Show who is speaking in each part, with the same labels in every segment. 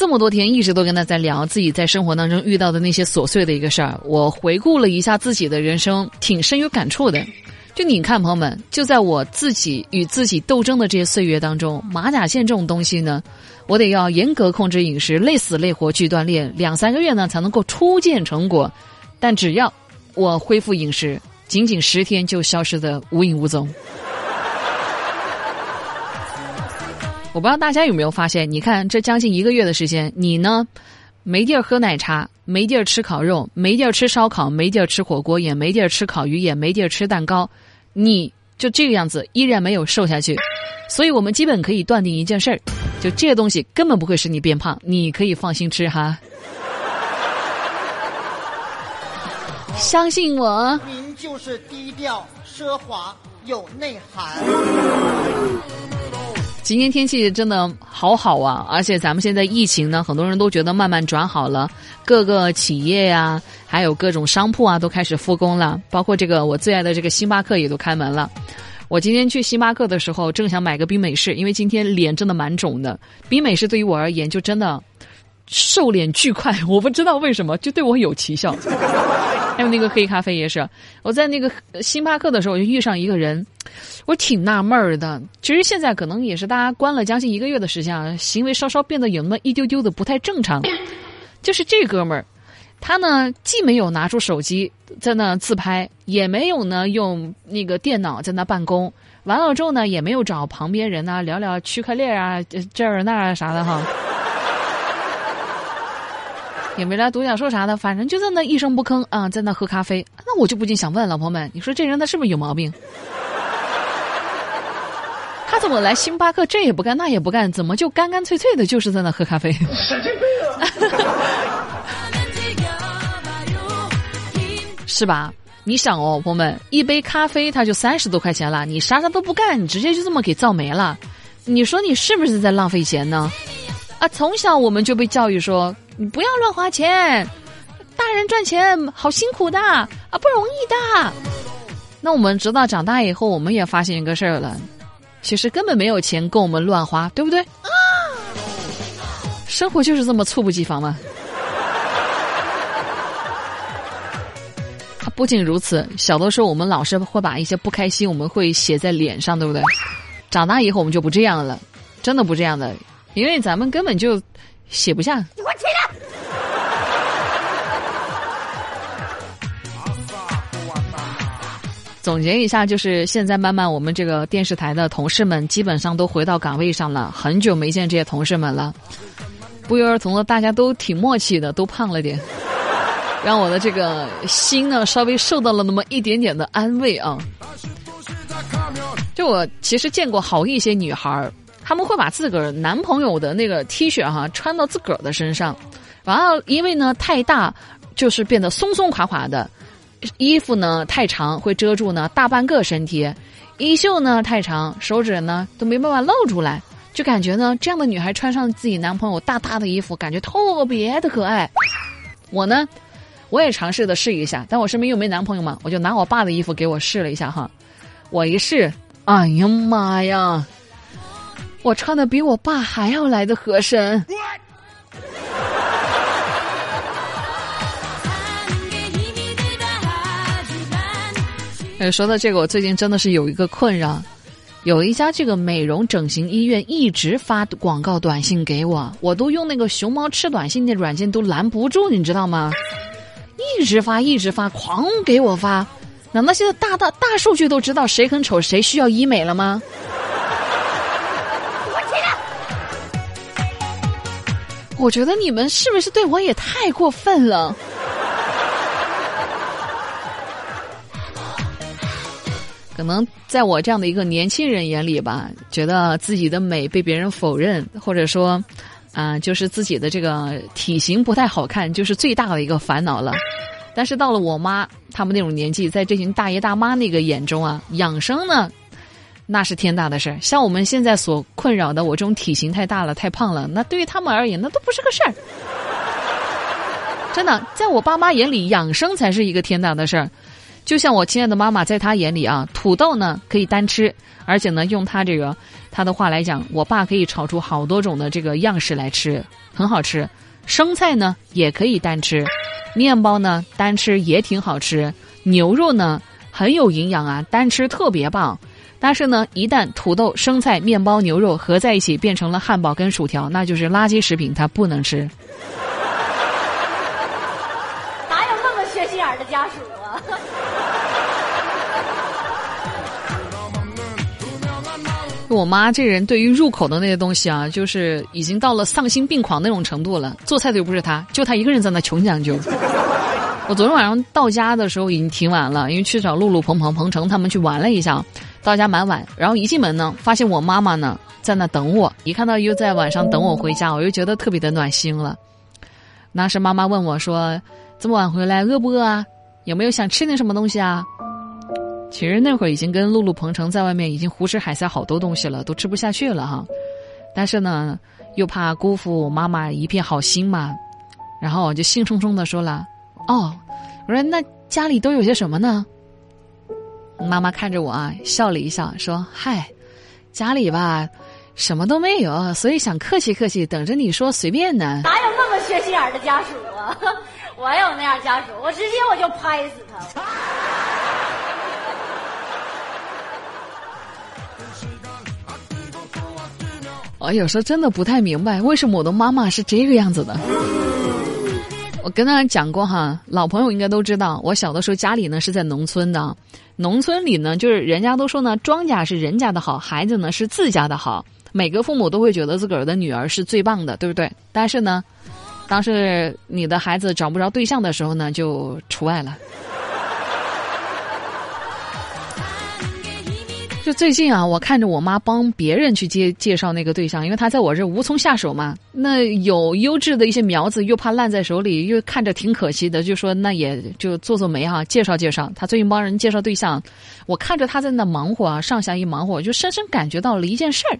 Speaker 1: 这么多天一直都跟大家聊自己在生活当中遇到的那些琐碎的一个事儿，我回顾了一下自己的人生，挺深有感触的。就你看，朋友们，就在我自己与自己斗争的这些岁月当中，马甲线这种东西呢，我得要严格控制饮食，累死累活去锻炼，两三个月呢才能够初见成果。但只要我恢复饮食，仅仅十天就消失的无影无踪。我不知道大家有没有发现，你看这将近一个月的时间，你呢没地儿喝奶茶，没地儿吃烤肉，没地儿吃烧烤，没地儿吃火锅，也没地儿吃烤鱼，也没地儿吃蛋糕，你就这个样子，依然没有瘦下去。所以我们基本可以断定一件事儿，就这些东西根本不会使你变胖，你可以放心吃哈。相信我，
Speaker 2: 您就是低调、奢华、有内涵。
Speaker 1: 今天天气真的好好啊，而且咱们现在疫情呢，很多人都觉得慢慢转好了，各个企业呀，还有各种商铺啊，都开始复工了，包括这个我最爱的这个星巴克也都开门了。我今天去星巴克的时候，正想买个冰美式，因为今天脸真的蛮肿的。冰美式对于我而言，就真的瘦脸巨快，我不知道为什么，就对我有奇效。还有那个黑咖啡也是，我在那个星巴克的时候，我就遇上一个人，我挺纳闷儿的。其实现在可能也是大家关了将近一个月的时间啊，行为稍稍变得有那么一丢丢的不太正常。就是这哥们儿，他呢既没有拿出手机在那自拍，也没有呢用那个电脑在那办公，完了之后呢也没有找旁边人呐聊聊区块链啊这儿那儿啥的哈。也没来独角兽啥的，反正就在那一声不吭啊，在那喝咖啡。那我就不禁想问老婆们，你说这人他是不是有毛病？他怎么来星巴克这也不干那也不干，怎么就干干脆脆的，就是在那喝咖啡？
Speaker 2: 神经病啊！
Speaker 1: 是吧？你想哦，朋友们，一杯咖啡它就三十多块钱了，你啥啥都不干，你直接就这么给造没了，你说你是不是在浪费钱呢？啊，从小我们就被教育说。你不要乱花钱，大人赚钱好辛苦的啊，不容易的。那我们直到长大以后，我们也发现一个事儿了，其实根本没有钱供我们乱花，对不对？啊，生活就是这么猝不及防嘛。不仅如此，小的时候我们老是会把一些不开心，我们会写在脸上，对不对？长大以后我们就不这样了，真的不这样的，因为咱们根本就写不下。你给我起来！总结一下，就是现在慢慢我们这个电视台的同事们基本上都回到岗位上了，很久没见这些同事们了，不约而同的大家都挺默契的，都胖了点，让我的这个心呢稍微受到了那么一点点的安慰啊。就我其实见过好一些女孩儿，他们会把自个儿男朋友的那个 T 恤哈穿到自个儿的身上，完了因为呢太大，就是变得松松垮垮的。衣服呢太长会遮住呢大半个身体，衣袖呢太长手指呢都没办法露出来，就感觉呢这样的女孩穿上自己男朋友大大的衣服，感觉特别的可爱。我呢，我也尝试的试一下，但我身边又没男朋友嘛，我就拿我爸的衣服给我试了一下哈。我一试，哎呀妈呀，我穿的比我爸还要来的合身。呃，说到这个，我最近真的是有一个困扰，有一家这个美容整形医院一直发广告短信给我，我都用那个熊猫吃短信的软件都拦不住，你知道吗？一直发，一直发，狂给我发，难道现在大大大数据都知道谁很丑，谁需要医美了吗？我天！我觉得你们是不是对我也太过分了？可能在我这样的一个年轻人眼里吧，觉得自己的美被别人否认，或者说，啊，就是自己的这个体型不太好看，就是最大的一个烦恼了。但是到了我妈他们那种年纪，在这群大爷大妈那个眼中啊，养生呢，那是天大的事儿。像我们现在所困扰的，我这种体型太大了、太胖了，那对于他们而言，那都不是个事儿。真的，在我爸妈眼里，养生才是一个天大的事儿。就像我亲爱的妈妈，在她眼里啊，土豆呢可以单吃，而且呢用她这个她的话来讲，我爸可以炒出好多种的这个样式来吃，很好吃。生菜呢也可以单吃，面包呢单吃也挺好吃，牛肉呢很有营养啊，单吃特别棒。但是呢，一旦土豆、生菜、面包、牛肉合在一起变成了汉堡跟薯条，那就是垃圾食品，他不能吃。
Speaker 3: 哪有心眼的家属啊？
Speaker 1: 我妈这人对于入口的那些东西啊，就是已经到了丧心病狂那种程度了。做菜的又不是她，就她一个人在那穷讲究。我昨天晚上到家的时候已经挺晚了，因为去找露露、鹏鹏、鹏程他们去玩了一下，到家蛮晚。然后一进门呢，发现我妈妈呢在那等我。一看到又在晚上等我回家，我又觉得特别的暖心了。那时妈妈问我说：“这么晚回来，饿不饿啊？有没有想吃点什么东西啊？”其实那会儿已经跟露露、鹏程在外面已经胡吃海塞好多东西了，都吃不下去了哈。但是呢，又怕辜负妈妈一片好心嘛，然后我就兴冲冲的说了：“哦，我说那家里都有些什么呢？”妈妈看着我啊，笑了一笑，说：“嗨，家里吧，什么都没有，所以想客气客气，等着你说随便呢。”
Speaker 3: 哪有那么缺心眼的家属啊？我有那样家属，我直接我就拍死他。
Speaker 1: 我 有时候真的不太明白，为什么我的妈妈是这个样子的。我跟大家讲过哈，老朋友应该都知道，我小的时候家里呢是在农村的，农村里呢就是人家都说呢，庄稼是人家的好，孩子呢是自家的好，每个父母都会觉得自个儿的女儿是最棒的，对不对？但是呢，当是你的孩子找不着对象的时候呢，就除外了。就最近啊，我看着我妈帮别人去介介绍那个对象，因为她在我这无从下手嘛。那有优质的一些苗子，又怕烂在手里，又看着挺可惜的，就说那也就做做媒哈，介绍介绍。她最近帮人介绍对象，我看着她在那忙活啊，上下一忙活，就深深感觉到了一件事儿，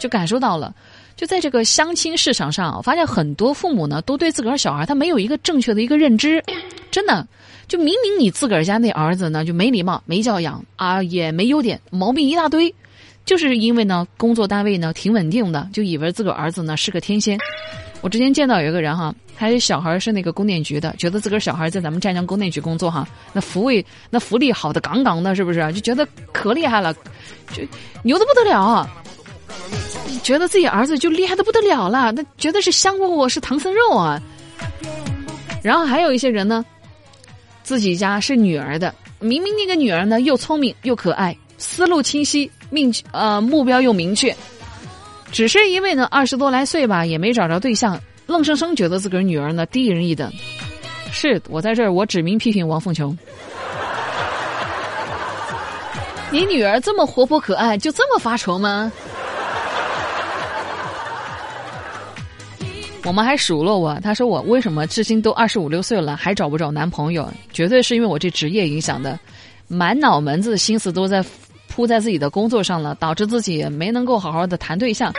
Speaker 1: 就感受到了，就在这个相亲市场上，我发现很多父母呢，都对自个儿小孩他没有一个正确的一个认知，真的。就明明你自个儿家那儿子呢，就没礼貌、没教养啊，也没优点，毛病一大堆，就是因为呢，工作单位呢挺稳定的，就以为自个儿子呢是个天仙。我之前见到有一个人哈，他小孩是那个供电局的，觉得自个儿小孩在咱们湛江供电局工作哈，那福位那福利好的杠杠的，是不是？就觉得可厉害了，就牛的不得了，觉得自己儿子就厉害的不得了了，那绝对是香饽饽，是唐僧肉啊。然后还有一些人呢。自己家是女儿的，明明那个女儿呢又聪明又可爱，思路清晰，命呃目标又明确，只是因为呢二十多来岁吧，也没找着对象，愣生生觉得自个儿女儿呢低人一等。是我在这儿，我指名批评王凤琼，你女儿这么活泼可爱，就这么发愁吗？我妈还数落我，她说我为什么至今都二十五六岁了还找不着男朋友？绝对是因为我这职业影响的，满脑门子心思都在扑在自己的工作上了，导致自己没能够好好的谈对象。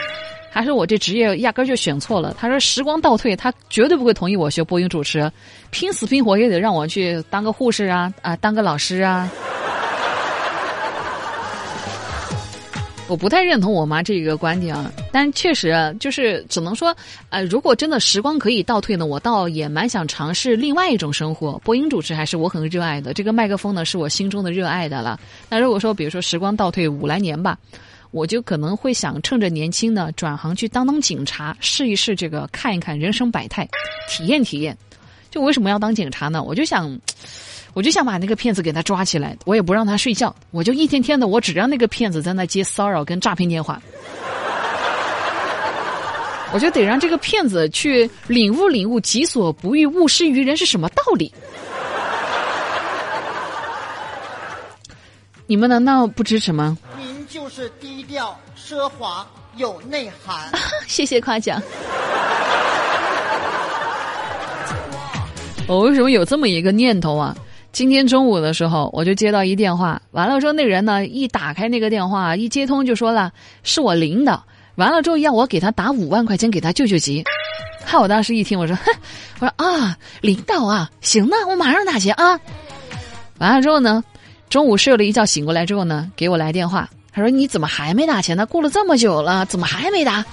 Speaker 1: 还是我这职业压根儿就选错了。她说时光倒退，她绝对不会同意我学播音主持，拼死拼活也得让我去当个护士啊啊，当个老师啊。我不太认同我妈这个观点啊，但确实就是只能说，呃，如果真的时光可以倒退呢，我倒也蛮想尝试另外一种生活。播音主持还是我很热爱的，这个麦克风呢是我心中的热爱的了。那如果说，比如说时光倒退五来年吧，我就可能会想趁着年轻呢，转行去当当警察，试一试这个，看一看人生百态，体验体验。就为什么要当警察呢？我就想。我就想把那个骗子给他抓起来，我也不让他睡觉，我就一天天的，我只让那个骗子在那接骚扰跟诈骗电话，我就得让这个骗子去领悟领悟“己所不欲，勿施于人”是什么道理。你们难道不支持吗？
Speaker 2: 您就是低调、奢华、有内涵。
Speaker 1: 谢谢夸奖。我为什么有这么一个念头啊？今天中午的时候，我就接到一电话，完了之后那人呢，一打开那个电话，一接通就说了是我领导，完了之后要我给他打五万块钱给他救救急。看我当时一听，我说，哼，我说啊，领导啊，行呢我马上打钱啊。完了之后呢，中午睡了一觉醒过来之后呢，给我来电话，他说你怎么还没打钱呢？过了这么久了，怎么还没打？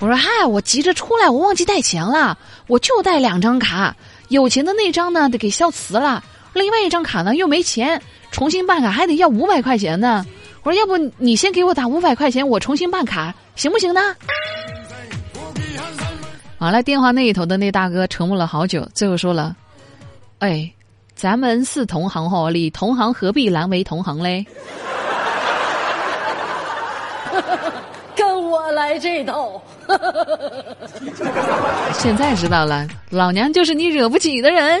Speaker 1: 我说嗨，我急着出来，我忘记带钱了，我就带两张卡，有钱的那张呢得给消磁了，另外一张卡呢又没钱，重新办卡还得要五百块钱呢。我说要不你先给我打五百块钱，我重新办卡，行不行呢？完了，电话那一头的那大哥沉默了好久，最后说了：“哎，咱们是同行哦，你同行何必难为同行嘞？
Speaker 3: 跟我来这套。
Speaker 1: 现在知道了，老娘就是你惹不起的人。”